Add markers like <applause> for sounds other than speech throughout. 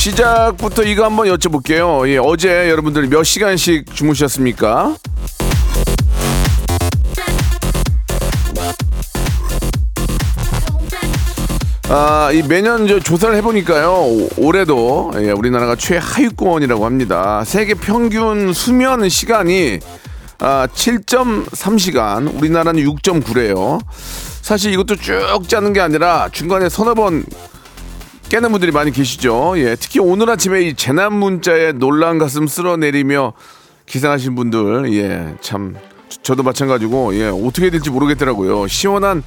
시작부터 이거 한번 여쭤볼게요. 예, 어제 여러분들 몇 시간씩 주무셨습니까? 아, 이 매년 저 조사를 해보니까요, 오- 올해도 예, 우리나라가 최하위권이라고 합니다. 세계 평균 수면 시간이 아, 7.3시간, 우리나라는 6.9래요. 사실 이것도 쭉 짜는 게 아니라 중간에 서너 번 깨는 분들이 많이 계시죠. 예, 특히 오늘 아침에 이 재난 문자에 놀란 가슴 쓸어내리며 기상하신 분들, 예, 참 저- 저도 마찬가지고 예, 어떻게 될지 모르겠더라고요. 시원한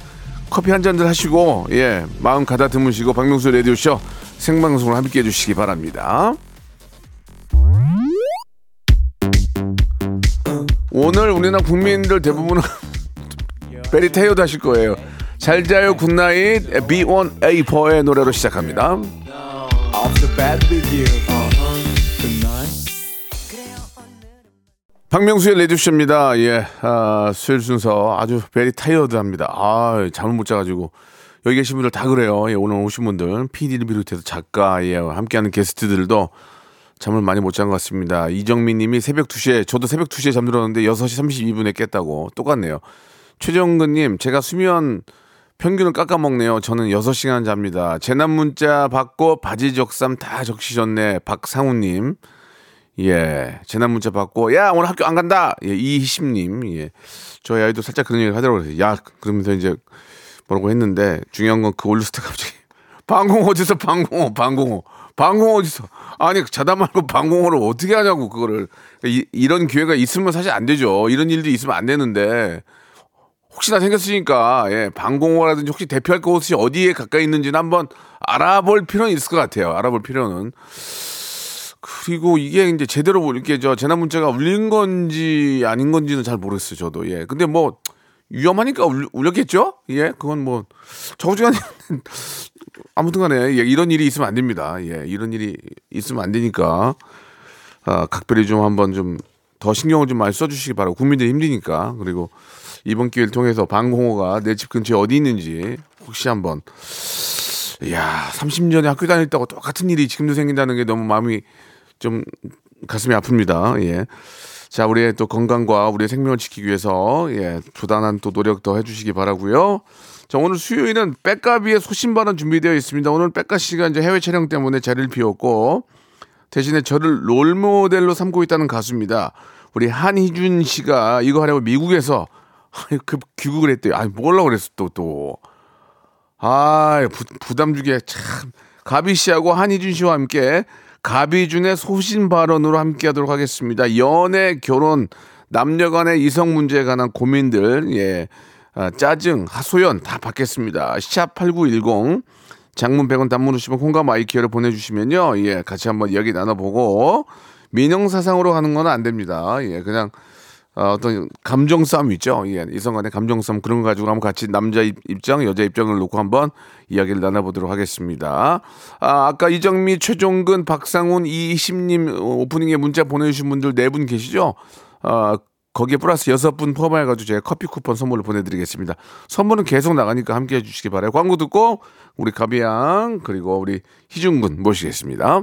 커피 한 잔들 하시고 예, 마음 가다듬으시고 박명수 라디오 쇼 생방송을 함께 해주시기 바랍니다. 오늘 우리나라 국민들 대부분은 <laughs> 베리 테이어도 하실 거예요. 잘 자요 good night B1A4의 노래로 시작합니다. 박명수의 라디오쇼입니다. 예, 아, 수요일 순서 아주 very tired합니다. 아, 잠을 못 자가지고 여기 계신 분들 다 그래요. 예, 오늘 오신 분들 PD를 비롯해서 작가, 예, 함께하는 게스트들도 잠을 많이 못 잔 것 같습니다. 이정민 님이 새벽 2시에, 저도 새벽 2시에 잠들었는데 6시 32분에 깼다고. 똑같네요. 최정근 님, 제가 수면 평균을 깎아먹네요. 저는 6시간 잡니다. 재난 문자 받고 바지 적삼 다 적시셨네. 박상훈 님. 예, 재난 문자 받고, 야, 오늘 학교 안 간다! 예, 이희심님, 예. 저희 아이도 살짝 그런 얘기를 하더라고요. 야, 그러면서 이제 뭐라고 했는데, 중요한 건 그 올렸을 때 갑자기, <laughs> 방공 어디서 방공호, 방공호. 방공호 어디서. 아니, 자다 말고 방공호를 어떻게 하냐고, 그거를. 이, 이런 기회가 있으면 사실 안 되죠. 이런 일도 있으면 안 되는데, 혹시나 생겼으니까, 예, 방공호라든지 혹시 대표할 곳이 어디에 가까이 있는지는 한번 알아볼 필요는 있을 것 같아요. 알아볼 필요는. 그리고 이게 이제 제대로 뭐 이렇게 저 재난 문자가 울린 건지 아닌 건지는 잘 모르겠어요, 저도. 예. 근데 뭐 위험하니까 울, 울렸겠죠? 예. 그건 뭐 저주간에 아무튼 간에 예, 이런 일이 있으면 안 됩니다. 예. 이런 일이 있으면 안 되니까 아, 각별히 좀 한번 좀 더 신경을 좀 많이 써주시기 바라고 국민들이 힘드니까 그리고 이번 기회를 통해서 방공호가 내 집 근처에 어디 있는지 혹시 한번 이야 30년에 학교 다녔다고 똑같은 일이 지금도 생긴다는 게 너무 마음이 좀 가슴이 아픕니다. 예. 자, 우리의 또 건강과 우리의 생명을 지키기 위해서 예, 부단한 또 노력 더 해주시기 바라고요. 자, 오늘 수요일은 백가비의 소신발언 준비되어 있습니다. 오늘 백가 씨가 이제 해외 촬영 때문에 자리를 비웠고 대신에 저를 롤 모델로 삼고 있다는 가수입니다. 우리 한희준 씨가 이거 하려고 미국에서 그 귀국을 했대요. 아니 뭐라고 그랬어 또 또. 아 부, 부담 주게 참 가비 씨하고 한희준 씨와 함께 가비준의 소신 발언으로 함께 하도록 하겠습니다. 연애, 결혼, 남녀 간의 이성 문제에 관한 고민들, 예, 아, 짜증, 하소연 다 받겠습니다. 샵 #8910 장문 100원 단문 50원 콩과 마이 K를 보내주시면요, 예, 같이 한번 이야기 나눠보고 민형사상으로 가는 건 안 됩니다. 예, 그냥 어, 어떤 감정 싸움 있죠. 예, 이성 간의 감정 싸움 그런 거 가지고 한번 같이 남자 입- 입장, 여자 입장을 놓고 한번 이야기를 나눠보도록 하겠습니다. 아, 아까 이정미, 최종근, 박상훈, 이심님 오프닝에 문자 보내주신 분들 네 분 계시죠? 아, 거기에 플러스 여섯 분 포함해가지고 제가 커피 쿠폰 선물을 보내드리겠습니다. 선물은 계속 나가니까 함께 해주시기 바라요. 광고 듣고 우리 가비양 그리고 우리 희중군 모시겠습니다.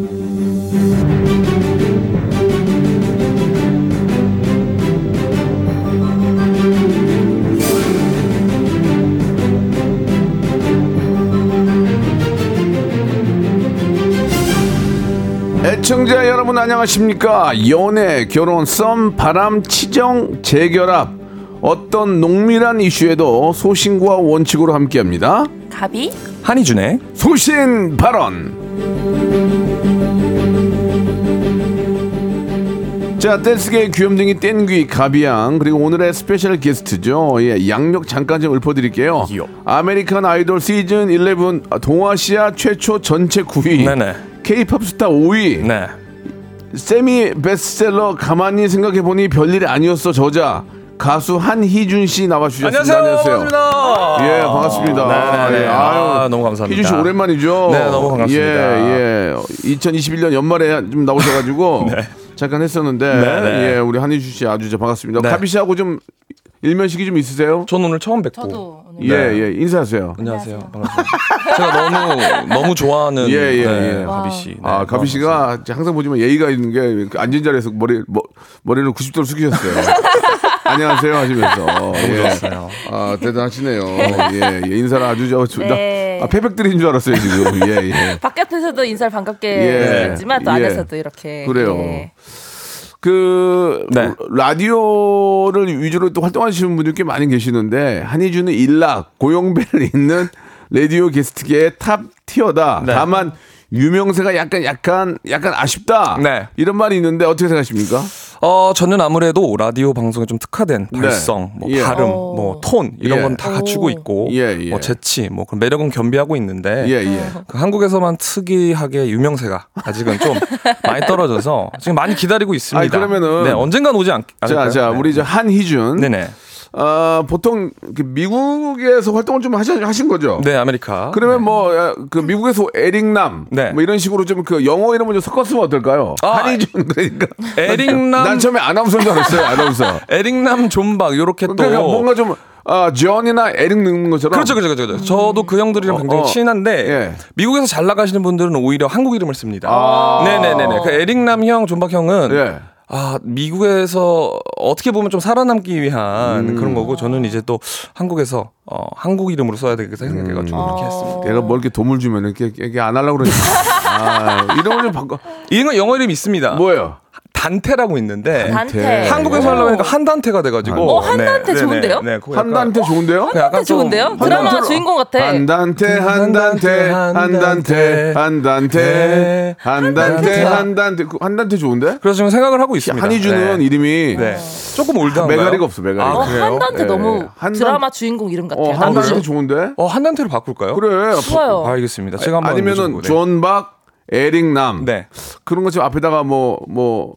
애청자 여러분 안녕하십니까? 연애, 결혼, 썸, 바람, 치정, 재결합 어떤 농밀한 이슈에도 소신과 원칙으로 함께합니다. 가비? 한희준의 소신 발언. 자, 댄스계의 귀염둥이 땡귀 가비양 그리고 오늘의 스페셜 게스트죠. 예, 약력 잠깐 좀 읊어드릴게요. 요. 아메리칸 아이돌 시즌 11 동아시아 최초 전체 9위. 네네. K-pop 스타 5위. 네. 세미 베스트셀러 가만히 생각해 보니 별일이 아니었어 저자 가수 한희준 씨 나와주셨습니다. 안녕하세요. 반갑습니다. 예, 반갑습니다. 네네네. 예, 아, 너무 감사합니다. 희준 씨 오랜만이죠. 네, 너무 반갑습니다. 예, 예. 2021년 연말에 좀 나오셔가지고 <laughs> 잠깐 했었는데 네 네. 예, 우리 한희준 씨 아주 저 반갑습니다. 네. 가비 씨하고 좀 일면식이 좀 있으세요? 전 오늘 처음 뵙고. 저도 오늘 예, 네. 예, 인사하세요. 안녕하세요. 반갑습니다. 제가 너무 너무 좋아하는 예, 예, 네, 예. 가비 씨. 네, 아, 가비 씨가 항상 보지만 예의가 있는 게그 앉은 자리에서 머리, 머, 머리를 90도로 숙이셨어요. <laughs> 안녕하세요 하시면서. 너무 좋았어요. 아, 대단하시네요. 예, 예. 인사를 아주 저, 저 네. 나, 아, 패백들인 줄 알았어요, 지금. 예, 예. <laughs> 바깥에서도 인사를 반갑게 예. 했지만 또 예. 안에서도 이렇게 그래요. 예. 그, 네. 라디오를 위주로 또 활동하시는 분들이 꽤 많이 계시는데, 한희준은 일락, 고용배를 잇는 라디오 게스트계의 top tier다. 네. 다만, 유명세가 약간, 약간, 약간 아쉽다. 네. 이런 말이 있는데, 어떻게 생각하십니까? 어, 저는 아무래도 라디오 방송에 좀 특화된 발성, 뭐 예. 발음, 어. 뭐 톤 이런 예. 건다 갖추고 오. 있고, 예, 예. 뭐 재치, 뭐 그런 매력은 겸비하고 있는데, 예, 예. 그 한국에서만 특이하게 유명세가 아직은 좀 <laughs> 많이 떨어져서 지금 많이 기다리고 있습니다. 아니, 그러면은- 네, 언젠간 오지 않, 자, 않을까요? 자, 네. 우리 저 한희준. 네네. 어, 보통 그 미국에서 활동을 좀 하신, 하신 거죠? 네, 아메리카. 그러면 뭐그 미국에서 에릭남 네. 뭐 이런 식으로 좀 그 영어 이름을 좀 섞었으면 어떨까요? 아, 한희준 그러니까 에릭남- <laughs> 난 처음에 아나운서인 줄 알았어요 아나운서 <laughs> 에릭남 존박 요렇게 또 그러니까 뭔가 좀 아, 존이나 에릭 넣는 것처럼 그렇죠, 그렇죠, 그렇죠. 저도 그 형들이랑 어, 굉장히 어. 친한데 예. 미국에서 잘 나가시는 분들은 오히려 한국 이름을 씁니다. 아. 네네네네. 그 에릭남 형, 존박 형은 예. 아 미국에서 어떻게 보면 좀 살아남기 위한 음. 그런 거고 저는 이제 또 한국에서 어, 한국 이름으로 써야 되겠다 생각해 가지고 음. 그렇게 했습니다. 내가 뭐 이렇게 도움을 주면 이렇게, 이렇게 안 하려고 그러니까 아, 이름을 좀 바꿔 이건 영어 이름 있습니다. 뭐예요? 단테라고 있는데 단테. 한국에서 하려고 하니까 한단테가 돼가지고. 어, 한단테 좋은데요? 네, 그거 약간- 한단테 좋은데요? 그 약간 한테 좀 좋은데요? 드라마 주인공 같아. 한단테 한단테 한단테 한단테 한단테 한단테 그 한단테 좋은데? 그래서 지금 생각을 하고 있습니다. 한희준은 네. 이름이 네. 조금 old한가요? 메가리가 없어 메가리가. 아, 어, 그래요? 한단테 예, 너무 한단- 드라마 주인공 이름 같아요. 어, 한단테 남주. 좋은데? 어, 한단테로 바꿀까요? 그래. 좋아요. 알겠습니다. 제가 한번 아니면은 네. 존박, 에릭남. 네. 그런 거좀 앞에다가 뭐, 뭐,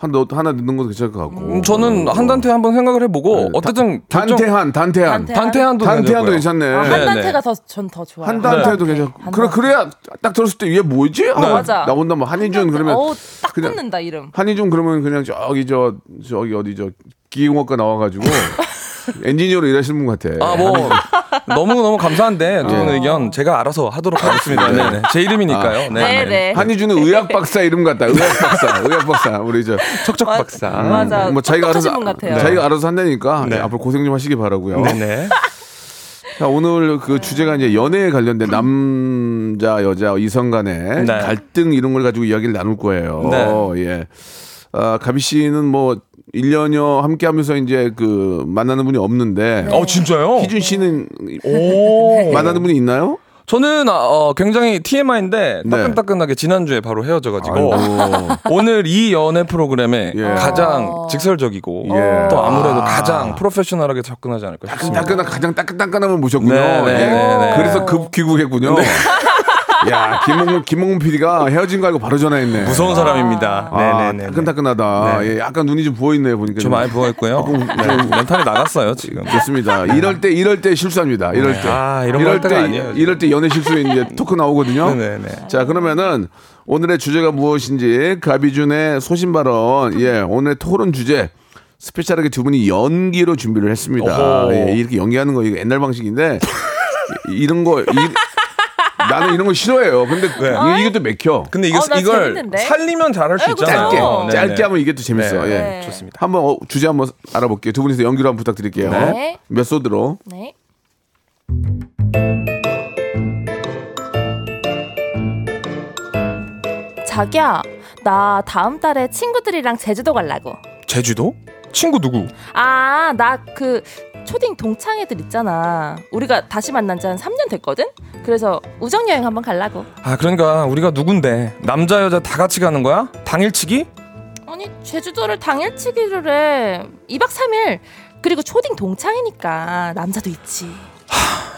한, 너, 하나 넣는 것도 괜찮을 것 같고. 음, 저는 한단테 한번 생각을 해보고 네, 어쨌든 결정- 단태한, 단태한. 단태- 단태한도 단태한도. 괜찮네. 아, 네, 한단테가 더 전 더 좋아요. 한단태도 한단테. 괜찮고. 그래, 그래야 딱 들었을 때얘 뭐지? 아, 맞아. 나온다, 뭐, 한희준 그러면. 어우, 딱 그냥- 붙는다 이름. 한희준 그러면 그냥 저기, 저, 저기 어디, 저, 기계공학과 나와가지고. <laughs> 엔지니어로 일하시는 분 같아. 아, 뭐 너무 너무 감사한데 어. 좋은 의견 제가 알아서 하도록 하겠습니다. 네, 네. 제 이름이니까요. 네, 네, 네. 한희준은 의학 박사 이름 같다. 의학 박사, 의학 박사. 우리 저 척척 맞- 박사. 맞아. 뭐 자기가 알아서. 자기가 알아서 한다니까 네. 앞으로 고생 좀 하시기 바라고요. 네네. 자, 오늘 그 주제가 이제 연애에 관련된 남자 여자 이성 간의 네. 갈등 이런 걸 가지고 이야기를 나눌 거예요. 네. 예. 아, 가비 씨는 뭐 1년여 함께 하면서 이제 그 만나는 분이 없는데 어 진짜요? 희준 씨는 오. <laughs> 만나는 분이 있나요? 저는 아, 어, 굉장히 TMI인데 네. 따끈따끈하게 지난주에 바로 헤어져가지고 아이고. <laughs> 오늘 이 연애 프로그램에 예. 가장 직설적이고 예. 또 아무래도 가장 프로페셔널하게 접근하지 않을까 싶습니다. 따끈따끈한 가장 따끈따끈함을 모셨군요. 네, 네, 예. 네, 네. 그래서 급 귀국했군요. <laughs> 야, 김홍문 김홍문 PD가 헤어진 거 알고 바로 전화했네. 무서운 사람입니다. 아, 네네네. 따끈따끈하다. 네. 예, 약간 눈이 좀 부어 있네요 보니까. 좀 많이 부어있고요. 네, 멘탈이 나갔어요 지금. 좋습니다. 이럴 때 이럴 때 실수합니다. 이럴 때. 아, 이런 때가 때 아니에요, 이럴 때 연애 실수에 이제 토크 나오거든요. 네네네. 자, 그러면은 오늘의 주제가 무엇인지 가비준의 소신 발언. 예, 오늘의 토론 주제 special하게 두 분이 연기로 준비를 했습니다. 예, 이렇게 연기하는 거 이거 옛날 방식인데 <laughs> 이- 이런 거 이, 나는 이런 거 싫어해요. 근데 이- 이게 또 맥혀. 근데 이거, 어, 나 이걸 재밌는데? 살리면 잘할 수 아이고, 있잖아요. 짧게 어. 짧게 하면 이게 또 재밌어. 네. 예. 네. 좋습니다. 한번 어, 주제 한번 알아볼게요. 두 분이서 연기로 한번 부탁드릴게요. 네. 몇 소드로? 네. 자기야, 나 다음 달에 친구들이랑 제주도 가려고. 제주도? 친구 누구? 아, 나 그 초딩 동창 애들 있잖아. 우리가 다시 만난 지 한 3년 됐거든? 그래서 우정 여행 한번 가려고. 아 그러니까 우리가 누군데 남자 여자 다 같이 가는 거야? 당일치기? 아니, 제주도를 당일치기를 해. 2박 3일. 그리고 초딩 동창이니까 남자도 있지.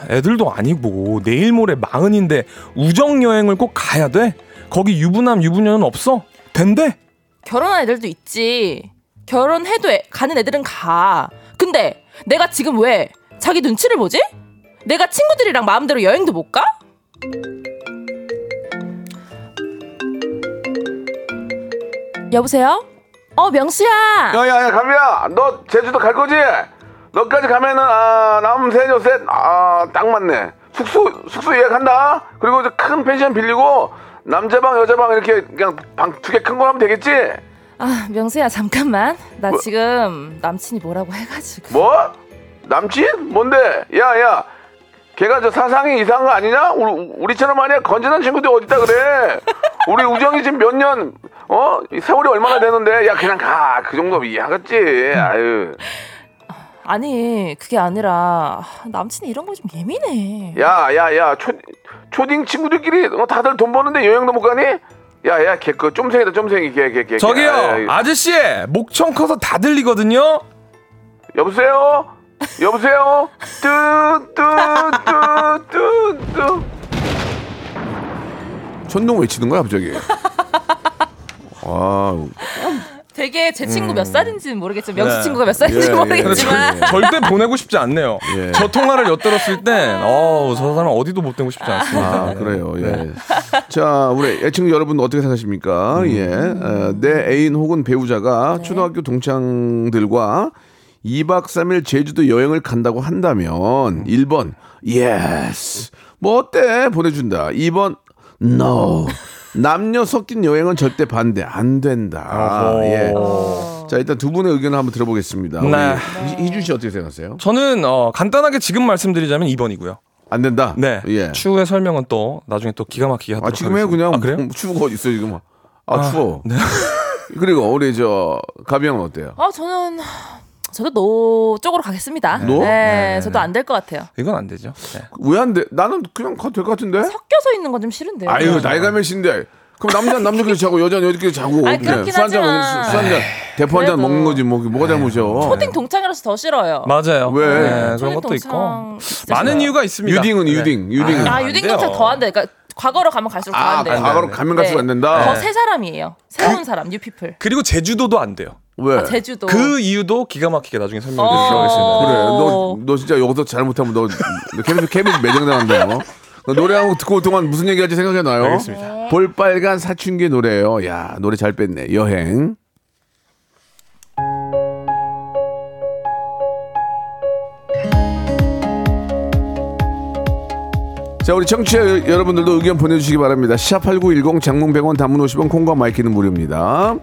애들도 아니고 내일 모레 마흔인데 우정 여행을 꼭 가야 돼? 거기 유부남 유부녀는 없어? 된대? 결혼한 애들도 있지. 결혼해도 애- 가는 애들은 가. 근데 내가 지금 왜 자기 눈치를 보지? 내가 친구들이랑 마음대로 여행도 못 가? 여보세요? 어 명수야. 야야야 감이야 너 제주도 갈 거지? 너까지 가면은 아 남은 세녀 셋 아 딱 맞네 숙소 숙소 예약한다 그리고 큰 펜션 빌리고 남자 방 여자 방 이렇게 그냥 방 두 개 큰 거 하면 되겠지? 아 명수야 잠깐만. 나 뭐? 지금 남친이 뭐라고 해가지고. 뭐? 남친? 뭔데? 야 야 걔가 저 사상이 이상한 거 아니냐? 우리, 우리처럼 아니야 건전한 친구들 어딨다 그래 우리 우정이 지금 몇 년 어? 이 세월이 얼마나 되는데 야 그냥 가 그 정도 이해하겠지 아유 아니 그게 아니라 아, 남친이 이런 거 좀 예민해. 야, 야, 야, 초, 초딩 친구들끼리 어, 다들 돈 버는데 여행도 못 가니? 야, 야, 걔, 그, 쫌생이다, 쫌생이, 걔, 걔, 걔. 저기요 아, 야, 아저씨 목청 커서 다 들리거든요 여보세요? 여보세요? 뚜, 뚜, 뚜, 뚜, 뚜. 천둥 외치는 거야, 갑자기. <laughs> 아, 되게 제 친구 몇 살인지는 모르겠지만 명수 네. 친구가 몇 살인지 예, 예. 모르겠지만 절대 보내고 싶지 않네요 <laughs> 예. 저 통화를 엿들었을 땐 어우 저 사람 어디도 못 되고 싶지 않습니다 아, 그래요. 예. 자, 우리 애청자 여러분 어떻게 생각하십니까? 예. 어, 내 애인 혹은 배우자가 초등학교 동창들과 2박 3일 제주도 여행을 간다고 한다면 1번 yes. 뭐 어때? 보내준다. 2번 no. 남녀 섞인 여행은 절대 반대. 안 된다. 어허. 예. 자, 일단 두 분의 의견을 한번 들어보겠습니다. 네. 우리 희준 씨 어떻게 생각하세요? 저는 어, 간단하게 지금 말씀드리자면 2번이고요 안 된다. 네 예. 추후의 설명은 또 나중에 또 기가 막히게 하도록 아 지금 해 하겠습니다. 그냥 아, 그래요? 뭐 추후가 어디 있어 지금 아, 아, 추후 네. 그리고 우리 저 가비 형은 어때요? 아 저는 저도 no 쪽으로 가겠습니다. no? 네, 네. 저도 안 될 것 같아요. 이건 안 되죠 네. 왜 안 돼? 나는 그냥 가도 될 것 같은데 섞여서 있는 건 좀 싫은데요. 아유 나이가 몇인데 그럼 남자는 남자끼리 자고 여자는 여자끼리 자고 아니, 그냥 그렇긴 술 한잔 하지만. 술 한잔 대포 한 잔 그래도. 먹는 거지 뭐 뭐가 잘못이야 초딩 동창이라서 더 싫어요. 맞아요 왜? 네, 그런 것도 있고 진짜 많은 싫어요. 이유가 있습니다 유딩은 네. 유딩 유딩은 아안 유딩 돼요. 동창 더안 돼. 그러니까 과거로 가면 갈수록 더아안 돼요. 과거로 네, 가면 갈수록 안 된다 더 새 사람이에요. 새로운 사람, new people. 그리고 제주도도 안 돼요 왜? 아, 제주도. 그 이유도 기가 막히게 나중에 설명을 어. 드리도록 하겠습니다 그래 어. 너너 진짜 여기서 잘못하면 너, 너 케빈 케빈 매장당한다 너. 너 노래 한 곡 듣고 올 동안 무슨 얘기할지 생각해 놔요. 알겠습니다. 볼빨간 사춘기 노래예요. 야 노래 잘 뺐네. 여행. 자, 우리 청취자 여- 여러분들도 의견 보내주시기 바랍니다. 샵8910 장문 100원 단문 50원 콩과 마이 K는 무료입니다.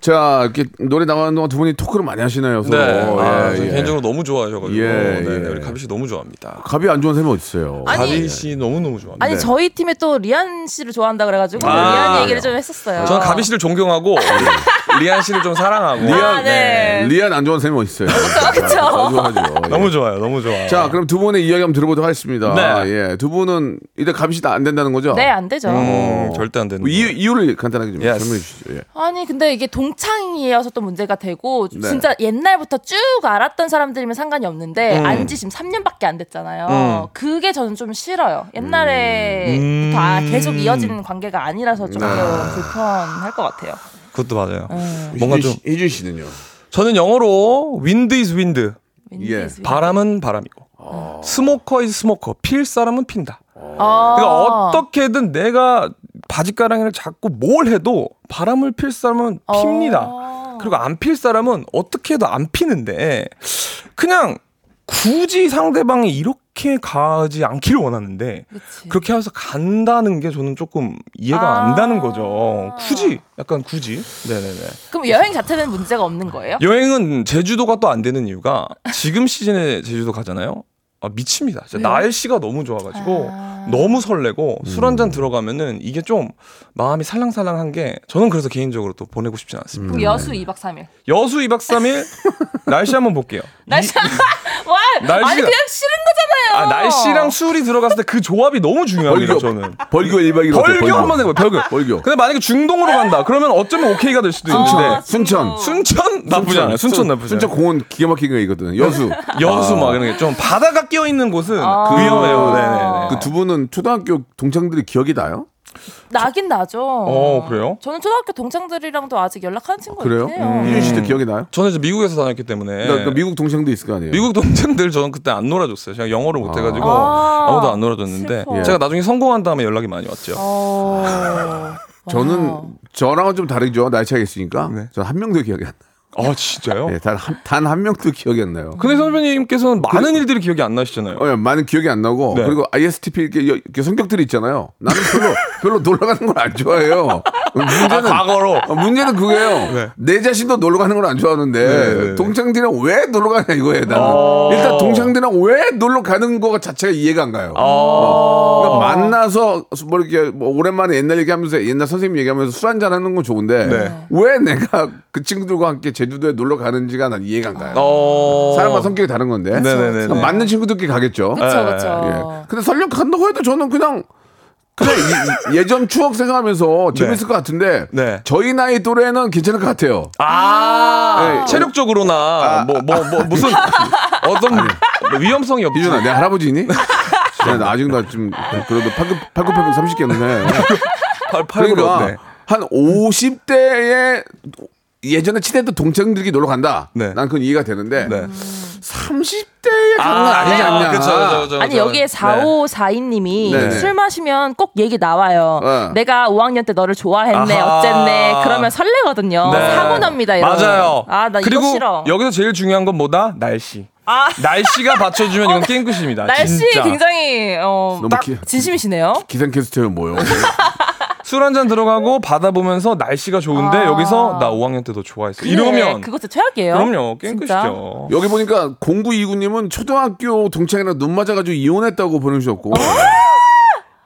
자, 이렇게 노래 나가는 동안 두 분이 토크를 많이 하시네요. 네. 아, 예, 저 예. 개인적으로 너무 좋아하셔가지고. 예, 네, 예. 네, 우리 가비 씨 너무 좋아합니다. 가비 안 좋은 사람이 어딨어요? 아니, 가비 씨 너무 너무 좋아합니다. 아니 네. 저희 팀에 또 리안 씨를 좋아한다 그래가지고 아. 리안 얘기를 좀 했었어요. 저는 가비 씨를 존경하고 <laughs> 리안 씨를 좀 사랑하고. 리안, 아, 네. 리안 안 좋은 사람이 어딨어요? <laughs> 예. 너무 좋아요, 너무 좋아. 자, 그럼 두 분의 이야기 한번 들어보도록 하겠습니다. 네. 예, 두 분은 일단 갑이 다안 된다는 거죠? 네, 안 되죠. 음, 절대 안 되는. 뭐 이유, 이유를 간단하게 좀 Yes. 설명해 주시죠. 예. 아니 근데 이게 동 창이어서 또 문제가 되고 네. 진짜 옛날부터 쭉 알았던 사람들이면 상관이 없는데 음. 안지 지금 3년밖에 안 됐잖아요. 음. 그게 저는 좀 싫어요. 옛날에 음. 다 계속 이어지는 관계가 아니라서 조금 네. 불편할 것 같아요. 그것도 맞아요. 음. 뭔가 좀 씨- 희준 씨는요? 저는 영어로 wind is wind, 예. 바람은 바람이고, smoker is smoker, 필 사람은 핀다. 아. 그러니까 어떻게든 내가 바지가랑이를 잡고 뭘 해도 바람을 필 사람은 핍니다. 아. 그리고 안 필 사람은 어떻게 해도 안 피는데 그냥 굳이 상대방이 이렇게 가지 않기를 원하는데 그치. 그렇게 해서 간다는 게 저는 조금 이해가 아. 안 가는 거죠. 굳이 약간 굳이. 네네네. 그럼 여행 자체는 문제가 없는 거예요? 여행은 제주도가 또 안 되는 이유가 지금 시즌에 제주도 가잖아요. 아, 미칩니다. 진짜 날씨가 너무 좋아가지고 너무 설레고 술한잔 들어가면은 이게 좀 마음이 살랑살랑한 게 저는 그래서 개인적으로 또 보내고 싶진 않습니다. 그럼 여수 2박 3일. 여수 2박 3일 <laughs> 날씨 한번 볼게요. 날씨 <laughs> 와 날씨가- 아니 그냥 싫은 거잖아요. 아, 날씨랑 술이 들어갔을 때 그 조합이 너무 중요합니다. 저는. 벌교 1박 2일 벌교 한번 해봐요. 벌교. 벌교. 근데 만약에 중동으로 간다. 그러면 어쩌면 오케이가 될 수도 있는데 아, 순천. 순천 나쁘지 않아요. 순천 나쁘지 순천 않아요. 공원 기가 막힌 거 있거든. 여수. <laughs> 여수 막 이런 게 좀 바다가 끼어 있는 곳은 아. 위험해요. 네네네. 그 두 분은 초등학교 동창들이 기억이 나요? 나긴 나죠. 어, 그래요? 저는 초등학교 동창들이랑도 아직 연락하는 친구가 그래요? 있긴 해요. 희준 씨도 기억이 나요? 저는 이제 미국에서 다녔기 때문에 그러니까, 그러니까 미국 동창도 있을 거 아니에요? 미국 동생들 저는 그때 안 놀아줬어요. 제가 영어를 못해가지고 아. 아. 무도안 놀아줬는데 슬퍼. 제가 나중에 성공한 다음에 연락이 많이 왔죠. 어. 저는 와. 저랑은 좀 다르죠. 나이 차이가 있으니까. 네. 전한 명도 기억이 안 나요. 아 진짜요? 네, 단한 단한 명도 기억이 안 나요. 근데 선배님께서는 많은 일들이 기억이 안 나시잖아요. 어, 예, 많은 기억이 안 나고 네. 그리고 ISTP 이렇게, 여- 이렇게 성격들이 있잖아요. 나는 별로 <laughs> 별로 놀러 가는 걸 안 좋아해요. 문제는 아, 과거로. 어, 문제는 그거예요. 네. 내 자신도 놀러 가는 걸 안 좋아하는데 네, 네. 동창들이랑 왜 놀러 가냐 이거예요. 나는 어. 일단 동창들이랑 왜 놀러 가는 거 자체가 이해가 안 가요. 어. 그러니까 만나서 뭐 이렇게 뭐 오랜만에 옛날 얘기하면서 옛날 선생님 얘기하면서 술 한잔 하는 건 좋은데 네. 왜 내가 그 친구들과 함께 제주도에 놀러 가는지가 난 이해가 안 가요. 어... 사람마다 성격이 다른 건데 네네네네. 그러니까 맞는 친구들끼리 가겠죠. 그쵸 예. 예. 근데 설령 간다고 해도 저는 그냥 이- 예전 추억 생각하면서 재밌을 것 같은데 네. 저희 나이 또래는 괜찮을 것 같아요. 아, 네. 체력적으로나 뭐뭐뭐 무슨 어떤 뭐 위험성이 없지. 이준아, 내 할아버지니? 야, 나 아직 나 지금 그래도 팔굽 팔굽혀펴기 30개는 팔, 팔구로. 그러니까 네. 한 50대에 예전에 친했던 동창들끼리 놀러 간다. 네. 난 그건 이해가 되는데 네. 30대에 가는 건 아 니지 않냐. 그쵸, 그쵸, 그쵸, 아니 그쵸. 여기에 4542님이 네. 술 마시면 꼭 얘기 나와요. 어. 내가 5학년 때 너를 좋아했네, 아하. 어쨌네. 그러면 설레거든요. 네. 사고 납니다. 이러면. 맞아요. 아, 나 그리고 이거 싫어. 여기서 제일 중요한 건 뭐다? 날씨. 아, 날씨가 받쳐주면 이건 <laughs> 게임 끝입니다. 날씨 진짜. 굉장히 어, 너무 딱 기- 진심이시네요. 기생캐스트예요, 뭐요? <laughs> 술 한 잔 들어가고 바다 보면서 날씨가 좋은데 아. 여기서 나 5학년 때도 좋아했어. 그래, 이러면 그것도 최악이에요. 그럼요. 끝이죠. 여기 보니까 0929님은 초등학교 동창이랑 눈 맞아가지고 이혼했다고 보내주셨고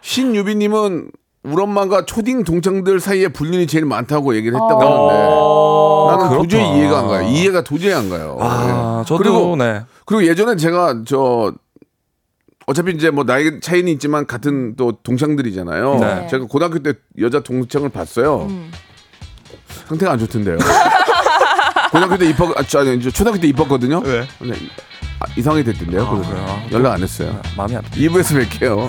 신유비님은 우리 엄마가 초딩 동창들 사이에 불륜이 제일 많다고 얘기를 했다고 하는데 나는 그렇다. 도저히 이해가 안 가요. 이해가 도저히 안 가요. 아, 예. 저도 그리고 네. 그리고 예전에 제가 저 어차피 이제 뭐 나이 차이는 있지만 같은 또 동창들이잖아요. 네. 제가 고등학교 때 여자 동창을 봤어요. 상태가 안 좋던데요. <laughs> 고등학교 때 입학, 아, 저, 아니, 이제 초등학교 때 입학거든요. 네. 근데 아, 이상하게 됐던데요. 그래서 그래요? 연락 안 했어요. 마음이 아프. 2부에서 뵐게요.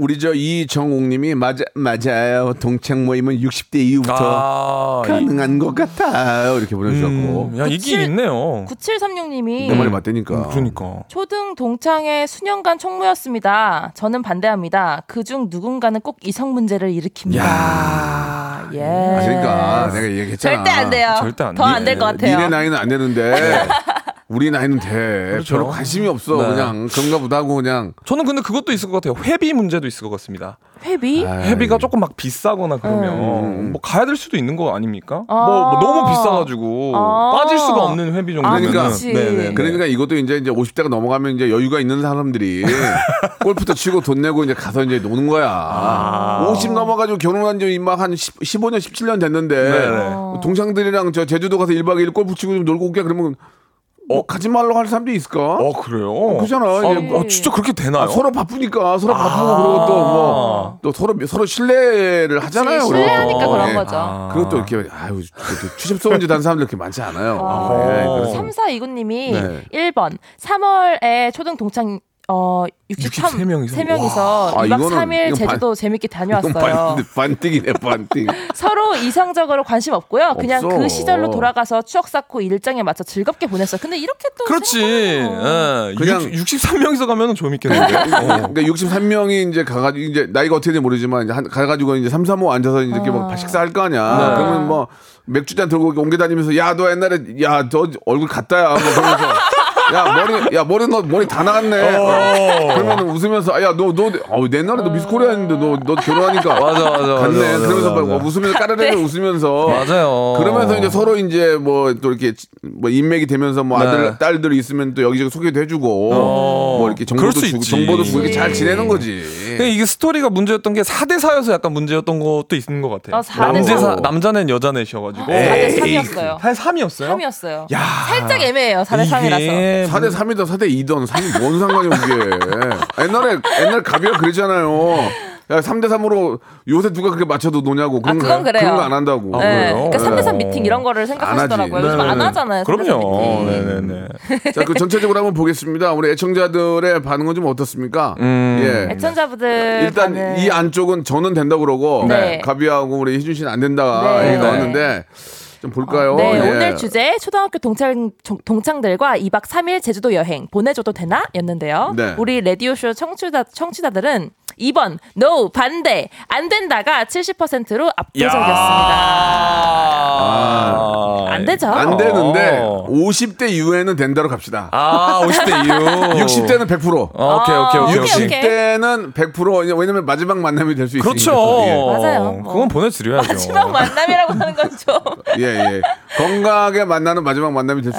우리 저 이정옥님이 맞아 맞아요. 동창 모임은 60대 이후부터 아, 이- 가능한 것 같아요. 이렇게 보내주셨고 음, 야 이게 구칠- 있네요. 9736님이 내 말이 맞다니까. 음, 그러니까. 초등 동창의 수년간 총무였습니다. 저는 반대합니다. 그중 누군가는 꼭 이성 문제를 일으킵니다. 야. 예. 아, 그러니까 내가 얘기했잖아. 절대 안 돼요. 절대 안더 돼. 안될것 같아요. 니네 나이는 안 되는데 <laughs> 우리 나이는 돼. 그렇죠. 별로 관심이 없어. 네. 그냥 그런가 보다 하고 그냥 저는 근데 그것도 있을 것 같아요. 회비 문제도 있을 것 같습니다. 회비? 아, 회비가 조금 막 비싸거나 그러면 음. 뭐 가야 될 수도 있는 거 아닙니까? 아. 뭐, 뭐 너무 비싸가지고 아. 빠질 수가 없는 회비 정도면 그러니까. 네네. 그러니까 이것도 이제 이제 50대가 넘어가면 이제 여유가 있는 사람들이 <laughs> 골프도 치고 돈 내고 이제 가서 이제 노는 거야. 아. 50 넘어가지고 결혼한 지 막 한 15년, 17년 됐는데 네네. 동창들이랑 저 제주도 가서 1박 2일 골프 치고 좀 놀고 올게 그러면 뭐 가지 말라고 할 사람도 있을까? 어 그래요? 그잖아. 아, 이제 어, 진짜 그렇게 되나요? 아, 서로 바쁘니까 서로 아. 바쁘고 그리고 또 뭐 또 서로 서로 신뢰를 하잖아요. 그치. 신뢰하니까 그런 예. 거죠. 아. 그것도 이렇게 아유 짓 하는 사람들 이렇게 많지 않아요. 아. 예, 그래서 3429님이 네. 1번 3월에 초등 동창 어 63, 63 명이서? 3명이서 와. 아, 2박 이거는- 3일 이건 제주도 재밌게 다녀왔어요. 반, 반띵이네 반띵. <laughs> 서로 이성적으로 관심 없고요. 그냥 없어. 그 시절로 돌아가서 추억 쌓고 일정에 맞춰 즐겁게 보냈어요. 근데 이렇게 또 그렇지. 예. 그냥- 60, 63명이서 가면 좀 있겠는데. 어. 그러니까 63명이 이제 가가지고 이제 나이가 어떻게 되는지 모르지만 이제 한, 가가지고 이제 3, 3, 5 앉아서 이렇게 막 식사할 거 아니야. 네. 그러면 뭐 맥주잔 들고 옮겨 다니면서 야 너 옛날에 야 너 얼굴 같다야 뭐 그러면서 <laughs> 야 머리 야 머리 너 머리 다 나갔네. 어. 그러면 웃으면서 아, 야너너 어, 옛날에 너 미스코리아였는데 너 너 결혼하니까 맞아, 맞아, 갔네. 맞아, 맞아, 그러면서 막 맞아. 웃으면서 까르르 웃으면서 맞아요. 그러면서 이제 서로 이제 뭐 또 이렇게 뭐 인맥이 되면서 뭐 아들 네. 딸들이 있으면 또 여기저기 소개도 해주고 뭐 이렇게 정보도 수 주고 있지. 정보도 주고 이렇게 잘 지내는 거지. 근데 이게 스토리가 문제였던 게 4대 4여서 약간 문제였던 것도 있는 것 같아요. 아, 4대 남자 4. 남자는 여자 넷이어가지고 4대 3이었어요. 4대 3이었어요? 3이었어요. 살짝 애매해요. 4대 3이라서. 4대 3이든 4대 2든 3이 뭔 상관이야 그게. 옛날에 옛날 가비가 그랬잖아요. 야 3대 3으로 요새 누가 그렇게 맞춰도 노냐고 그런 아, 그건 거 그래요. 그런 거 안 한다고. 네. 그러니까 3대 3 네. 미팅 이런 거를 생각하시더라고요. 요즘 안 네네네. 하잖아요. 3대 3 그럼요. 네네네. 자, 그 전체적으로 한번 보겠습니다. 우리 애청자들의 반응은 좀 어떻습니까? 예. 애청자분들 일단 반응. 이 안쪽은 저는 된다 그러고 네. 가비하고 우리 희준 씨는 안 된다 네. 얘기 나왔는데 좀 볼까요? 네, 예. 오늘 주제 초등학교 동창 종- 동창들과 2박 3일 제주도 여행 보내줘도 되나 였는데요. 네. 우리 라디오 쇼 청취자 청취자들은 2번 no 반대 안 된다가 70%로 압도적이었습니다. 아, 안 되죠. 안 되는데 어. 50대 이후에는 된다로 갑시다. 아, 50대 이후. 60대는 100%. 어, 오케이, 오케이, 오케이. 오케이, 오케이. 오케이. 60대는 100% 왜냐면 마지막 만남이 될 수 있으니까. 그렇죠. 예. 맞아요. 그건 보내드려야죠. 마지막 만남이라고 하는 건 좀. 예, 예. 건강하게 만나는 마지막 만남이 될수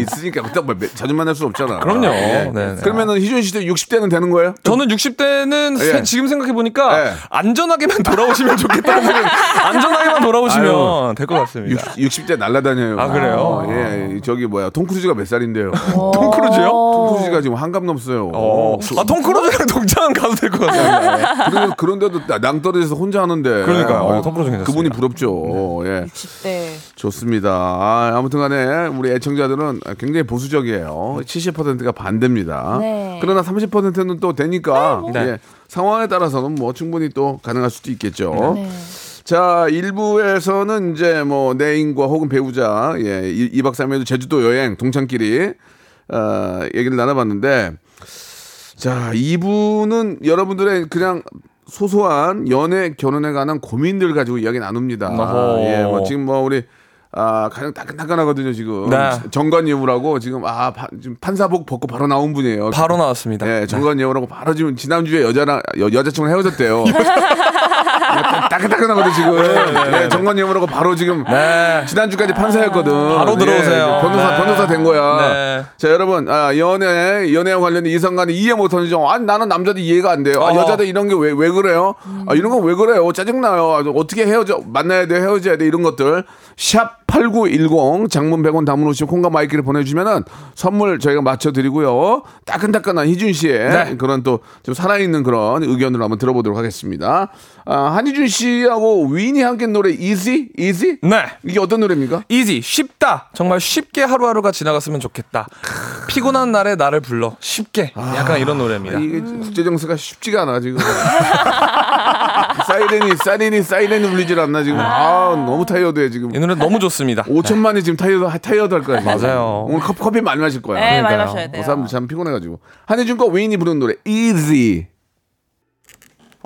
있으니까 그때 뭐 매- 자주 만날 수 없잖아. 음. 그럼요. 예. 네, 네. 그러면은 희준 씨도 60대는 되는 거예요? 저는 60대는 예. 지금 생각해 보니까 예. 안전하게만 돌아오시면 좋겠다는 생각. <laughs> 안전하게만 돌아오시면 될 것 같습니다. 60, 대 날라다녀요. 아, 그래요? 어, 예, 저기 뭐야 톰 크루즈가 몇 살인데요? <laughs> 톰 크루즈요? 톰 크루즈가 지금 환갑 넘었어요. 어. 아, 톰 크루즈랑 동창 가도 될 것 같습니다. 그리고 그런데도 낭떠러지에서 혼자 하는데. 그러니까요. 어, 톰 크루즈 괜찮습니다. 그분이 부럽죠. 예. 60대. 좋습니다. 아, 아무튼 간에 우리 애청자들은 굉장히 보수적이에요. 70%가 반대입니다. 네. 그러나 30%는 또 되니까 네. 예, 상황에 따라서는 뭐 충분히 또 가능할 수도 있겠죠. 네. 자, 일부에서는 이제 뭐 내인과 혹은 배우자, 예, 2박 3일 제주도 여행 동창끼리 어, 얘기를 나눠봤는데 자, 2부는 여러분들의 그냥 소소한 연애 결혼에 관한 고민들 가지고 이야기 나눕니다. 어허. 예, 뭐 지금 뭐 우리 아 가장 따끈따끈하거든요 지금 네. 정관 예우라고 지금 아 파- 지금 판사복 벗고 바로 나온 분이에요. 바로 나왔습니다. 예, 정관 예우라고 바로 지금 지난주에 여자랑 여, 여자친구랑 헤어졌대요. 따- <laughs> 따끈따끈하거든 지금. 예, 정관 예우라고 바로 지금 네. 지난주까지 판사였거든. 바로 들어오세요. 예, 변호사 네. 변호사 된 거야. 네. 자 여러분 아, 연애 연애와 관련된 이성 간에 이해 못하는 점. 아니 나는 남자도 이해가 안 돼요. 아, 어. 여자들 이런 게 왜 왜 그래요? 아, 이런 건 왜 그래요? 짜증 나요. 아, 어떻게 헤어져 만나야 돼 헤어져야 돼 이런 것들. 샵 8910 장문 100원 담은 오시면 콩과 마이크를 보내주면은 선물 저희가 맞춰드리고요. 따끈따끈한 희준 씨의 네. 그런 또 좀 살아있는 그런 의견을 한번 들어보도록 하겠습니다. 아, 한희준 씨하고 윈이 함께 노래 Easy Easy 네. 이게 어떤 노래입니까? easy 쉽다 정말 쉽게 하루하루가 지나갔으면 좋겠다 피곤한 날에 나를 불러 쉽게 약간 이런 노래입니다 이게 국제 정세가 쉽지가 않아 지금. <laughs> 사이렌이 사이렌이 사이렌이 울리질 않나 지금. 아 너무 tired해 지금. 이 노래 너무 좋습니다 5천만이 지금 타이어드 타이어드 할 거야. 지금. 맞아요. 오늘 커피, 커피 많이 마실 거야. 네, 많이 그러니까요. 마셔야 돼요. 어, 사람들 참 피곤해가지고. 한혜준 거 웨인이 부르는 노래 Easy.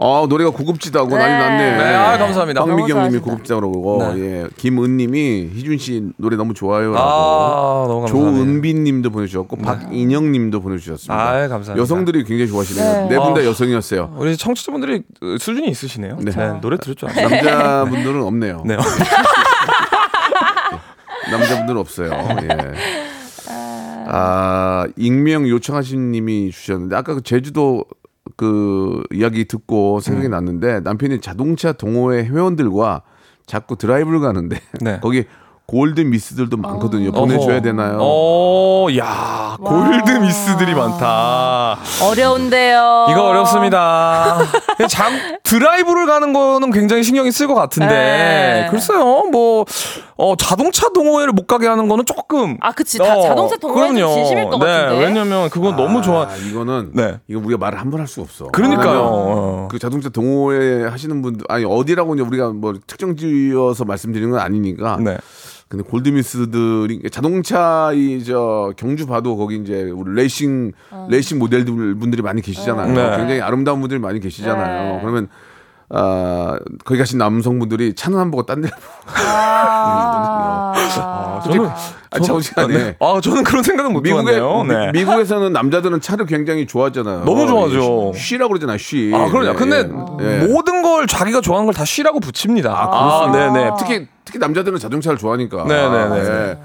아 노래가 고급지다고 네. 난리 났네. 네, 아, 감사합니다. 박미경님이 좋아하신다. 고급지다고 그러고 네. 예 김은님이 희준 씨 노래 너무 좋아요라고. 아 너무 감사합니다 조은빈님도 보내주셨고 박인영님도 보내주셨습니다. 아, 감사합니다. 여성들이 굉장히 좋아하시네요. 네 분다 아. 여성이었어요. 우리 청취자분들이 어, 수준이 있으시네요 네. 네, 노래 들을 줄 <laughs> 남자분들은 없네요. 네. 남자분들은 없어요. 예. 아 익명 요청하신 님이 주셨는데 아까 그 제주도 그 이야기 듣고 생각이 음. 났는데 남편이 자동차 동호회 회원들과 자꾸 드라이브를 가는데 네. <laughs> 거기 골드 미스들도 많거든요. 보내줘야 어허. 되나요? 어, 야, 골드 미스들이 많다. 어려운데요. 이거 어렵습니다. 잠 드라이브를 가는 거는 굉장히 신경이 쓸 것 같은데 네. 글쎄요 뭐 어, 자동차 동호회를 못 가게 하는 거는 조금 아, 그치. 다 자동차 동호회는 그럼요. 진심일 것 네, 같은데. 왜냐면 그건 너무 좋아. 아, 이거는 네. 이거 우리가 말을 한 번 할 수 없어. 그러니까요. 어. 그 자동차 동호회 하시는 분들 아니 어디라고 이제 우리가 뭐 특정 지어서 말씀드리는 건 아니니까. 네. 근데 골드미스들이 자동차 이 저 경주 봐도 거기 이제 우리 레이싱 레이싱 모델들 분들이 많이 계시잖아요. 네. 굉장히 아름다운 분들이 많이 계시잖아요. 네. 그러면 아 거기 가신 남성분들이 차는 안 보고 딴 데. 아, 저는 아, 참 시간에. 네. 아 저는 그런 생각은 못 미국에 해봤네요. 네. 미, 국에서는 남자들은 차를 굉장히 좋아하잖아요. 너무 좋아하죠. 쉬- 쉬라고 그러잖아요. 쉬. 아 그럼요. 예, 근데 예. 예. 모든 걸 자기가 좋아하는 걸 다 쉬라고 붙입니다. 아, 네네. 특히 특히 남자들은 자동차를 좋아하니까. 네네네. 예.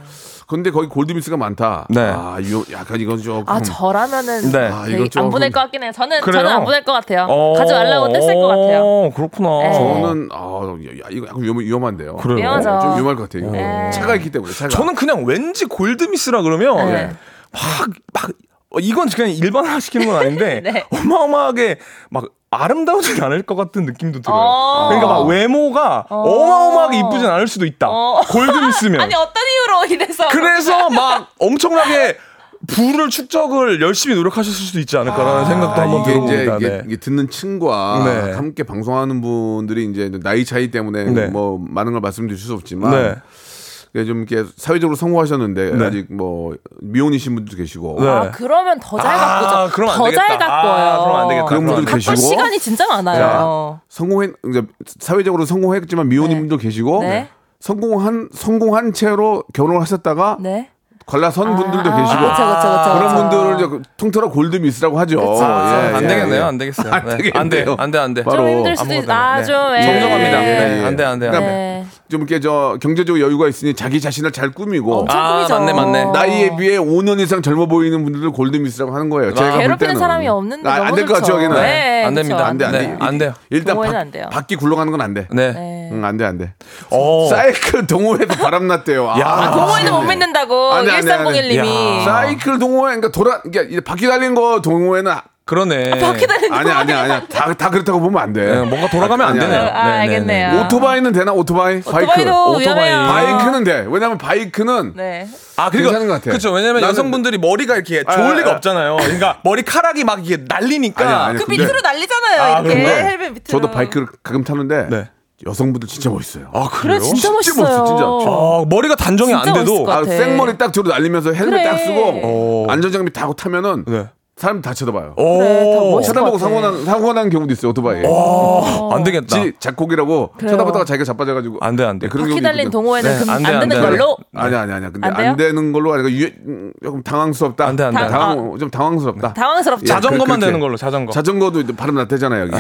근데 거기 골드미스가 많다. 네. 아, 이거 약간 이건 좀. 아 저라면은 네. 아, 이건 좀- 안 보낼 것 같긴 해요. 저는 그래요? 저는 안 보낼 것 같아요. 어, 가지 말라고 뗐을 것 같아요. 어, 그렇구나. 네. 저는 아, 야, 이거 약간 위험, 위험한데요. 그래요? 위험하죠. 좀 위험할 것 같아요. 이거. 네. 차가 있기 때문에 차가. 저는 그냥 왠지 골드미스라 그러면 네. 막, 막, 어, 이건 그냥 일반화 시키는 건 아닌데, <laughs> 네. 어마어마하게 막 아름다우진 않을 것 같은 느낌도 들어요. 어. 그러니까 막 외모가 어. 어마어마하게 이쁘진 않을 수도 있다. 어. 골드미스면. <laughs> 아니 어떤 이유로 이래서 그래서 막 엄청나게 부를 축적을 열심히 노력하셨을 수도 있지 않을까라는 생각도 한번 아, 이게 이제 들어봅니다. 이게, 네. 이게 듣는 층과 네. 함께 방송하는 분들이 이제 나이 차이 때문에 네. 뭐 많은 걸 말씀드릴 수 없지만 네. 좀 이렇게 사회적으로 성공하셨는데 네. 아직 뭐 미혼이신 분들도 계시고 네. 아 그러면 더 잘 아, 가꾸죠. 그러면 안더 잘. 가꿔요. 아, 그러면 안 되겠다. 그런 분들 계시고. 시간이 진짜 많아요. 성공했 이제 사회적으로 성공했지만 미혼인 네. 분도 계시고 네. 성공한 성공한 채로 결혼을 하셨다가 네. 관라선 분들도 아, 계시고 그쵸, 그쵸, 그쵸, 그런. 분들을 이제 그 통틀어 골드미스라고 하죠. 예, 안 예, 되겠네요. 예. 안 되겠어요. 안 네. 안 돼. 되겠네요. 안 돼. 안 돼. 바로 좀 힘들 수도. 있. 아, 네. 좀 예. 예. 정정합니다. 예, 네. 예. 안 돼. 안 돼. 안 돼. 네. 좀 이렇게 저 경제적 여유가 있으니 자기 자신을 잘 꾸미고 아. 맞네, 맞네. 나이에 비해 5년 이상 젊어 보이는 분들을 골드미스라고 하는 거예요. 제가 볼 괴롭히는 때는. 사람이 없는데 아, 너무 안될 것 같죠. 여기는. 네, 안 됩니다. 그쵸. 안 돼, 안 네, 돼. 안 돼요. 일단 동호회는 바, 안 돼요. 바퀴 굴러가는 건 안 돼. 네. 네. 응, 안 돼, 안 돼. 어. 사이클 동호회도 바람 났대요. 아, 야. 동호회는 못. 믿는다고 안 돼, 안 돼, 안 돼. 1301님이. 사이클 동호회, 그러니까 돌아, 그러니까 바퀴 달린 거 동호회는 그러네. 바퀴 달린 아니야, 아니야, 아니야. 다, 다 그렇다고 보면 안 돼. 네, 뭔가 돌아가면 안 아니야, 되네요. 아, 네, 알겠네요. 네. 오토바이는 되나? 오토바이? 오토바이도 오토바이. 바이크는 돼. 왜냐면 바이크는 네. 아, 괜찮은 것 같아. 그렇죠. 왜냐면 나는- 여성분들이 머리가 이렇게 아, 좋을 아, 리가 아. 없잖아요. 그러니까 머리카락이 막 이게 날리니까. 아니야, 아니야. 그 근데- 밑으로 날리잖아요. 아, 이렇게? 헬멧 밑으로. 저도 바이크를 가끔 타는데 네. 여성분들 진짜 멋있어요. 아, 그래 그래요? 진짜 진짜 멋있어요. 멋있어, 진짜. 아, 머리가 단정이 진짜 안 돼도 아. 생머리 딱 뒤로 날리면서 헬멧 그래. 딱 쓰고 어. 안전장비 타고 타면은 네. 사람 다 쳐다봐요. 오. 쳐다보고 것 같아. 사고 난 사고 난 경우도 있어요 오토바이. 어, 안 되겠다. 지 작곡이라고 그래요. 쳐다보다가 자기가 자빠져가지고. 안 돼, 안 돼. 네, 그런 바퀴 달린. 동호회는 네, 그럼 안 안, 돼, 안 되는 돼. 걸로. 아니 아니 아니. 근데 안 안, 돼요? 되는 걸로 유, 음, 조금 당황스럽다. 안 돼, 안 돼. 당황, 좀 당황스럽다. 당황스럽죠. 예, 자전거만 그렇게. 되는 걸로 자전거. 자전거도 이제 발음 났대잖아요 여기.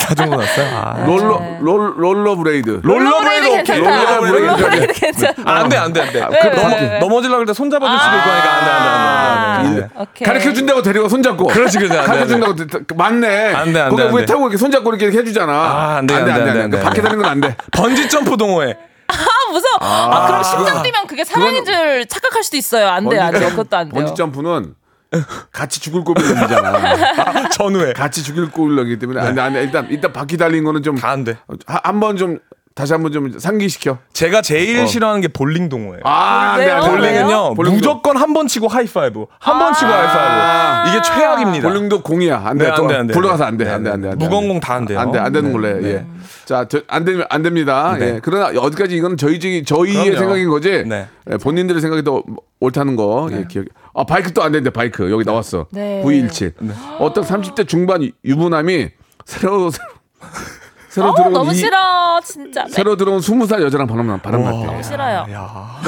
자전거 났어요? 아. 롤러 롤 롤러 브레이드. 롤러 브레이드 괜찮다. 롤러브레이드 롤러 브레이드 괜찮아. 아, 안 돼, 안 돼, 안 돼. 아, 왜, 그 왜, 넘어-? 넘어지려고 그럴 때 손 잡아줄 수도 있고 하니까 안 돼, 안 돼, 안 돼. 안 돼. 아, 오케이. 가르쳐 준다고 데리고 손 잡고. 그렇지, 그렇지. 안 돼, 가르쳐. 준다고 데- 맞네. 안 돼, 안 돼, 거기. 타고 이렇게 손 잡고 이렇게 해주잖아. 아, 안 돼, 안 돼, 안 돼, 안 돼, 그 밖에. 다니는 건 안 돼. 번지 점프 동호회. 아 무서워. 아, 그럼 심장 뛰면 그게 사랑인 줄 착각할 수도 있어요. 안 돼, 안 돼. 그것도 안 돼요. 번지 점프는 같이 죽을 고비이잖아. 아, <laughs> 전우애. 같이 죽일 고비이기 때문에 안 돼, 안 돼. 일단 일단 바퀴 달린 거는 좀 다 안 돼. 한번 좀 다시 한번 좀 상기시켜. 제가 제일 어. 싫어하는 게 볼링 동호회예요. 아? 네, 볼링은요 볼링도. 무조건 한 번 치고 하이파이브 한번 치고 하이파이브 이게 최악입니다. 볼링도 공이야. 안 돼. 네, 안 돼, 안 돼. 굴러가서 안 돼. 네, 안 돼, 네. 안 돼. 안 돼. 무거운 공 다 안 돼요. 안 돼, 안 되는 네, 걸로 해. 네. 예. 자, 저, 안 되면 안 됩니다. 네. 예. 그러나 어디까지 이거는 저희 저희 저희의 그럼요. 생각인 거지. 네. 예, 본인들의 생각이 더 옳다는 거 예, 기억. 아, 바이크 또안 되는데 바이크 여기 나왔어. 네. 927. 어떤 30대 중반 유부남이 새로 새로, 새로 어, 들어온 너무 이- 싫어. 진짜. 새로 들어온 20살 여자랑 바람 바람 났대. 너무 싫어요.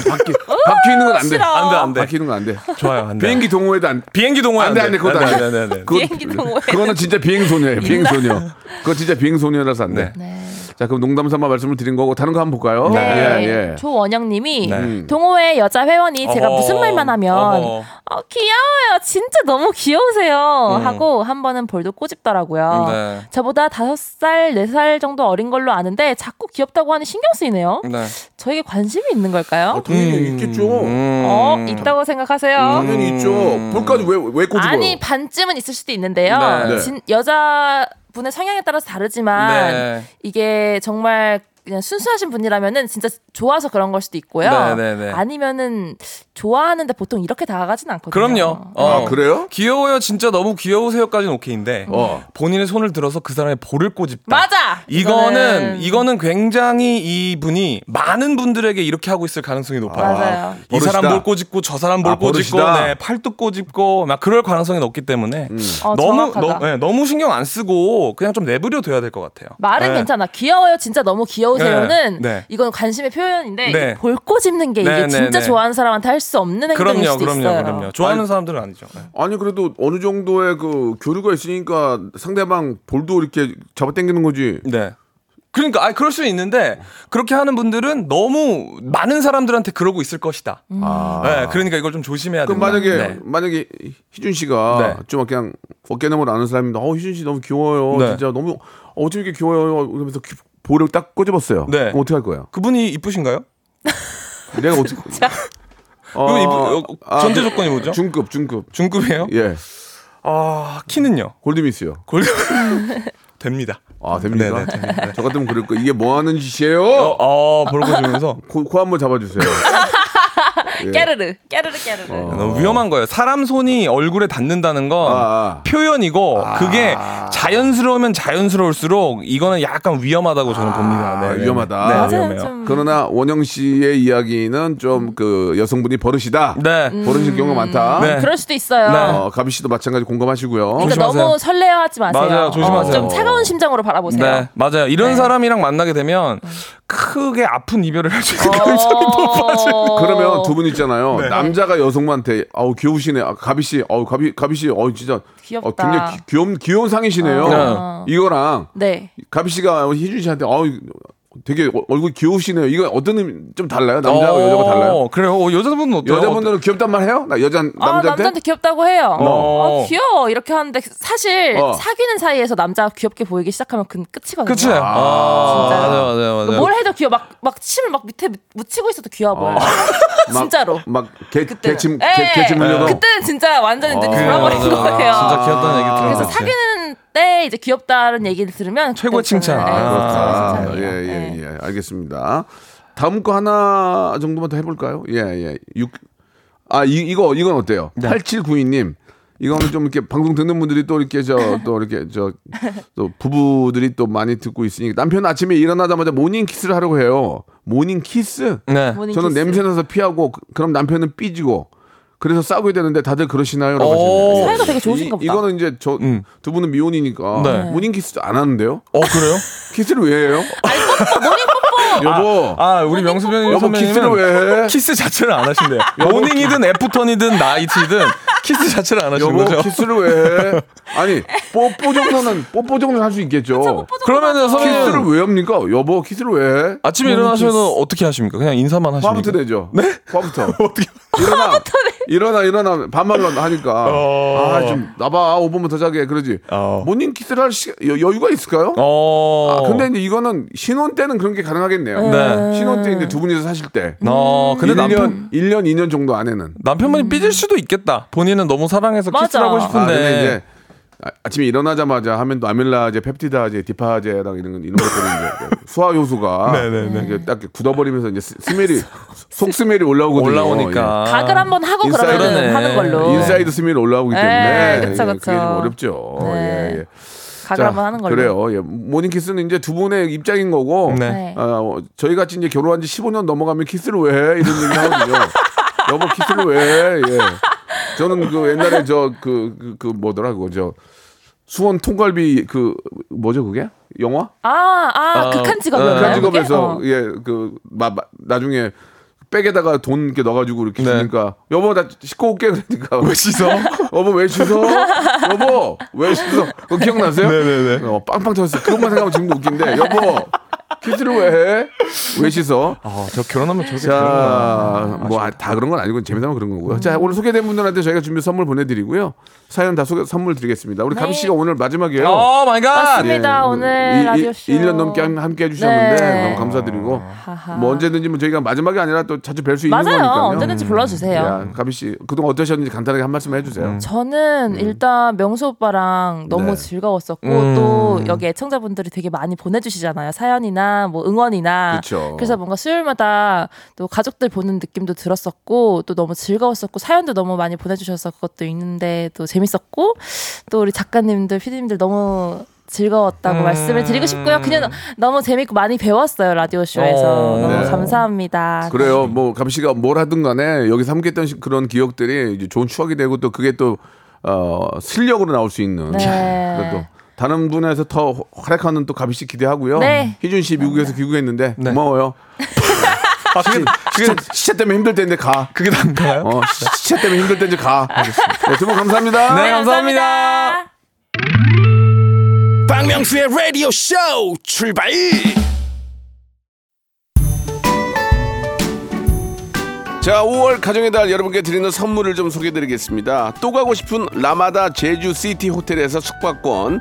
바퀴 바퀴 있는 건 안 돼. 안 돼, 안 돼. 바퀴 있는 건 안 돼. 좋아요. 안 돼. 비행기 동호회도 안 비행기 동호회 안 돼, 안 돼, 그것도 안 돼. 네, 네, 네. 그거- 비행기 동호회. 그거는 진짜 비행 소녀예요. 비행 소녀. <laughs> 그거 진짜 비행 소녀라서 안 돼. 네. 네. 자, 그럼 농담 삼아 말씀을 드린 거고 다른 거 한번 볼까요? 네. 예, 예. 조원영님이 네. 동호회 여자 회원이 제가 어허. 무슨 말만 하면 어허. 어, 귀여워요, 진짜 너무 귀여우세요 음. 하고 한 번은 볼도 꼬집더라고요. 네. 저보다 다섯 살, 네 살 정도 어린 걸로 아는데 자꾸 귀엽다고 하니 신경 쓰이네요. 네. 저에게 관심이 있는 걸까요? 어, 당연히 있겠죠. 음. 어, 있다고 생각하세요? 당연히 있죠. 볼까지 왜, 왜 꼬집어요? 아니 반쯤은 있을 수도 있는데요. 네. 네. 진, 여자 분의 성향에 따라서 다르지만 네. 이게 정말 그냥 순수하신 분이라면은 진짜 좋아서 그런 걸 수도 있고요. 네, 네, 네. 아니면은 좋아하는데 보통 이렇게 다가가진 않거든요. 그럼요. 어. 아, 그래요? 귀여워요, 진짜 너무 귀여우세요까지는 오케이인데 어. 본인의 손을 들어서 그 사람의 볼을 꼬집다. 맞아. 이거는 이거는 굉장히 이 분이 많은 분들에게 이렇게 하고 있을 가능성이 높아요. 맞아요. 이 사람 버릇이다. 볼 꼬집고 저 사람 볼 아, 꼬집고. 네, 팔뚝 꼬집고 막 그럴 가능성이 높기 때문에 어, 너무. 너, 네, 너무 신경 안 쓰고 그냥 좀 내버려 둬야 될 것 같아요. 말은 네. 괜찮아. 귀여워요. 진짜 너무 귀여우세요는 네, 네. 이건 관심의 표현인데 네. 이볼 꼬집는 게 이게 네, 네, 진짜 네. 좋아하는 사람한테 할수 없는 행동일 그럼요, 수도 그럼요, 있어요. 그럼요. 좋아하는 아니, 사람들은 아니죠. 네. 아니 그래도 어느 정도의 그 교류가 있으니까 상대방 볼도 이렇게 잡아당기는 거지. 네. 그러니까 아 그럴 수 있는데 그렇게 하는 분들은 너무 많은 사람들한테 그러고 있을 것이다. 아. 네, 그러니까 이걸 좀 조심해야 그럼 된다. 만약에 네. 만약에 희준 씨가 네. 좀 그냥 어깨 너머로 아는 사람인데 어 희준 씨 너무 귀여워요. 네. 진짜 너무 어쩜 이렇게 귀여워요. 그러면서 귀- 볼을 딱 꼬집었어요. 네. 그럼 어떻게 할 거예요? 그분이 이쁘신가요? 내가 어떻게 <laughs> 어, 이쁘- 어, 전제 조건이 뭐죠? 중급 중급. 중급이에요? 예. 아 키는요? 골드미스요. 골드 <laughs> 됩니다. 아 됩니까? 네네, 됩니다. 저 같으면 그럴 거. 이게 뭐 하는 짓이에요? 어, 어 주면서 코, 코 한번 잡아 주세요. <laughs> 예. 깨르르, 깨르르, 깨르르. 너무 위험한 거예요. 사람 손이 얼굴에 닿는다는 건 아, 아. 표현이고 그게 자연스러우면 자연스러울수록 이거는 약간 위험하다고 저는 봅니다. 네, 아, 네, 위험하다. 네, 맞아요, 위험해요. 좀. 그러나 원영 씨의 이야기는 좀 그 여성분이 버릇이다. 네. 버릇일 경우가 많다. 네. 그럴 수도 있어요. 네. 어, 가비 씨도 마찬가지 공감하시고요. 그러니까 조심하세요. 너무 설레어하지 마세요. 맞아요, 조심하세요. 어, 좀 차가운 심정으로 바라보세요. 네, 맞아요. 이런 네. 사람이랑 만나게 되면 크게 아픈 이별을 할 수 있는 가능성이 높아져요. 어. 그러면 두 분 있잖아요. 네. 남자가 여성한테 아우 귀여우시네. 아, 가비 씨, 아우 가비 가비 씨, 어 진짜 귀엽다. 어, 굉장히 귀, 귀여운 귀여운 상이시네요. 어. 이거랑 네. 가비 씨가 희준 씨한테 아우 되게 어- 얼굴 귀여우시네요. 이거 어떤 의미 좀 달라요? 남자하고 여자가 달라요? 그래요? 어, 여자분은 어때요? 여자분들은 귀엽단 말 해요? 나 여자 아, 남자한테? 남자한테 귀엽다고 해요. 어. 어, 귀여워. 이렇게 하는데 사실 어. 사귀는 사이에서 남자가 귀엽게 보이기 시작하면 그건 끝이거든요. 그치? 아, 진짜요. 맞아요, 맞아요, 맞아요. 뭘 해도 귀여워. 막, 막 침을 막 밑에 묻히고 있어도 귀여워 보여요. <laughs> 진짜로. 막 개, 그때는. 개침 예. 개, 개침 흘려도 그때는 진짜 완전히 눈이 아. 돌아버린. 거예요. 진짜 귀엽다는 얘기 들어요. 그래서 사귀는 때 이제 귀엽다는 얘기를 들으면 그때부터는, 칭찬. 네, 아, 진짜 칭찬이에요. 예, 예, 네. 예. 알겠습니다. 다음 거 하나 정도만 더 해볼까요? 예, 예. 육, 아, 이, 이거, 이건 어때요? 네. 8792님. 이거는 좀 이렇게 방송 듣는 분들이 또 이렇게 저, 또 이렇게 저, 또 부부들이 또 많이 듣고 있으니까 남편 아침에 일어나자마자 모닝 키스를 하려고 해요. 모닝 키스? 네. 모닝 저는 키스. 냄새 나서 피하고 그- 그럼 남편은 삐지고 그래서 싸우게 되는데 다들 그러시나요? 라고 오. 하시네요. 사이가 되게 좋으신가 보다. 이거는 이제 저 두 음. 분은 미혼이니까 네. 모닝 키스 안 하는데요? 어, 그래요? 키스를 왜 해요? 모닝 뽀뽀. 여보. 아, 우리 명수 변호사 여보 키스를 왜 해? 키스 자체를 안 하신대요. <laughs> morning이든 afternoon이든 night든 키스 자체를 안 하시는 여보 거죠. 키스를 왜 해? 아니 뽀뽀 정도는 뽀뽀 정도는 할 수 있겠죠. 그러면은 키스를 왜 합니까? 여보 키스를 왜 해? 아침에 일어나시면 어떻게 하십니까? 그냥 인사만 하십니까? 화부터 내죠. 네? 화부터. <laughs> 어떻게? 일어나. <laughs> 일어나 일어나 반말로 하니까. 어. 아 좀 놔봐 5분만 더 자게 그러지. 어. 모닝 키스를 할 시, 여, 여유가 있을까요? 어. 아, 근데 이제 이거는 신혼 때는 그런 게 가능하겠네요. 네. 신혼 때 이제 두 분이서 사실 때. 어, 근데 1년, 남편 1년, 2년 정도 안에는. 남편분이 삐질 수도 있겠다. 본인은 너무 사랑해서 맞아. 키스를 하고 싶은데. 이제 아- 아 침에 일어나자마자 하면 또 아밀라제, 펩티다제, 리파제랑 이런 이런 것들이 이제 <laughs> 소화 효소가 네네네. 이게 딱 굳어버리면서 이제 스- smell이 <laughs> 속 smell이 올라오거든요. 올라오니까. 가글 한번 하고 inside. 그러면. 하는 걸로. 예. inside smell이 올라오기 네, 때문에 그쵸, 예, 그쵸. 그게 좀 어렵죠. 네. 예, 예. 가글 자, 한번 하는 걸로. 그래요. 예. 모닝 키스는 이제 두 분의 입장인 거고. 네. 네. 어, 저희 같이 이제 결혼한 지 15년 넘어가면 키스를 왜 해? 이런 얘기 하거든요. <laughs> 여보 키스를 왜 해? 예. 저는 그 옛날에 저 그 그 그 뭐더라 그거 저 수원 통갈비 그 뭐죠 그게 영화? 아, 아, 어, 극한 네. 직업이었나요? 극한? 직업에서 어. 예그 나중에 백에다가 돈 이렇게 넣어가지고 이렇게 네. 주니까 여보 나 씻고 올게 그러니까 왜 씻어? <laughs> 여보 왜 씻어? 여보 왜 씻어? 그거 기억나세요? 네네네. 어, 빵빵 터졌어. 그것만 생각하면 지금도 웃긴데 여보 키스를 왜 해? 왜 씻어? 아, 저 결혼하면 되는구나. 자, 뭐 다 그런 건 아니고 재미삼아 그런 거고요. 자, 오늘 소개된 분들한테 저희가 준비 선물 보내드리고요. 사연 다 소개 선물 드리겠습니다. 우리 가비 씨가 오늘 마지막이에요. Oh my god. 맞습니다. 오늘 라디오 쇼. 1년 넘게 함- 함께 해주셨는데 네. 너무 감사드리고 하하. 뭐 언제든지 뭐 저희가 마지막이 아니라 또 자주 뵐 수 있는 맞아요. 거니까요. 언제든지 불러주세요. 야, 가비 씨 그동안 어떠셨는지 간단하게 한 말씀 해주세요. 음. 저는 일단 명수 오빠랑 너무 네. 즐거웠었고 음. 또 여기 애청자분들이 되게 많이 보내주시잖아요 사연이나 뭐 응원이나 그쵸. 래서 뭔가 수요일마다 또 가족들 보는 느낌도 들었었고 또 너무 즐거웠었고 사연도 너무 많이 보내주셔서 그것도 있는데 또 재밌었고 또 우리 작가님들 피디님들 너무 즐거웠다고 음. 말씀을 드리고 싶고요. 그냥 너무 재밌고 많이 배웠어요 라디오 쇼에서 어. 너무 네. 감사합니다. 그래요. 뭐 가비 씨가 뭘 하든 간에 여기서 함께했던 시- 그런 기억들이 이제 좋은 추억이 되고 또 그게 또 어, 실력으로 나올 수 있는. 네. 그래도 다른 분에서 더 활약하는 또 가비 씨 기대하고요. 네. 희준 씨 미국에서 귀국했는데 네. 고마워요. 아, 그게 시차, 시차 때문에 힘들 때인데 가. 그게 난가요? 어, 시- 시차 때문에 힘들 때인데 가. 네, 두분 감사합니다. 네, 감사합니다. 박명수의 라디오 쇼 출발 자, 5월 가정의 달 여러분께 드리는 선물을 좀 소개드리겠습니다. 또 가고 싶은 라마다 제주 시티 호텔에서 숙박권,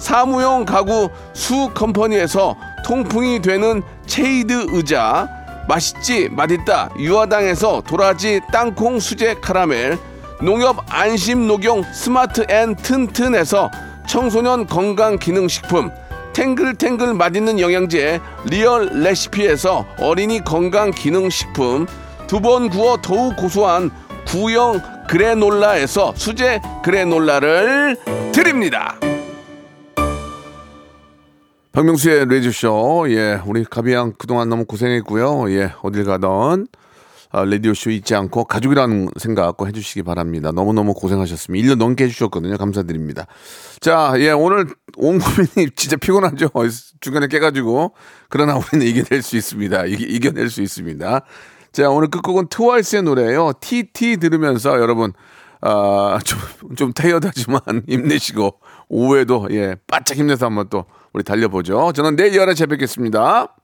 사무용 가구 수 컴퍼니에서 통풍이 되는 체이드 의자 맛있지 맛있다 유화당에서 도라지 땅콩 수제 카라멜 농협 안심 녹용 스마트 앤 튼튼에서 청소년 건강 기능 식품 탱글탱글 맛있는 영양제 리얼 레시피에서 어린이 건강 기능 식품 두 번 구워 더욱 고소한 구운 그래놀라에서 수제 그래놀라를 드립니다. 박명수의 레디오쇼. 예, 우리 가비양 그동안 너무 고생했고요. 예, 어딜 가던 아, 라디오쇼 잊지 않고 가족이라는 생각 꼭 해주시기 바랍니다. 너무너무 고생하셨습니다. 1년 넘게 해주셨거든요. 감사드립니다. 자, 예, 오늘 온 국민이 <laughs> 진짜 피곤하죠. 중간에 깨가지고. 그러나 우리는 이겨낼 수 있습니다. 이, 이겨낼 수 있습니다. 자, 오늘 끝곡은 트와이스의 노래예요. TT 들으면서 여러분, 아, 좀, 좀 타이어드하지만 <laughs> 힘내시고, 오후에도, 예, 바짝 힘내서 한번 또 우리 달려보죠. 저는 내일 11시에 뵙겠습니다.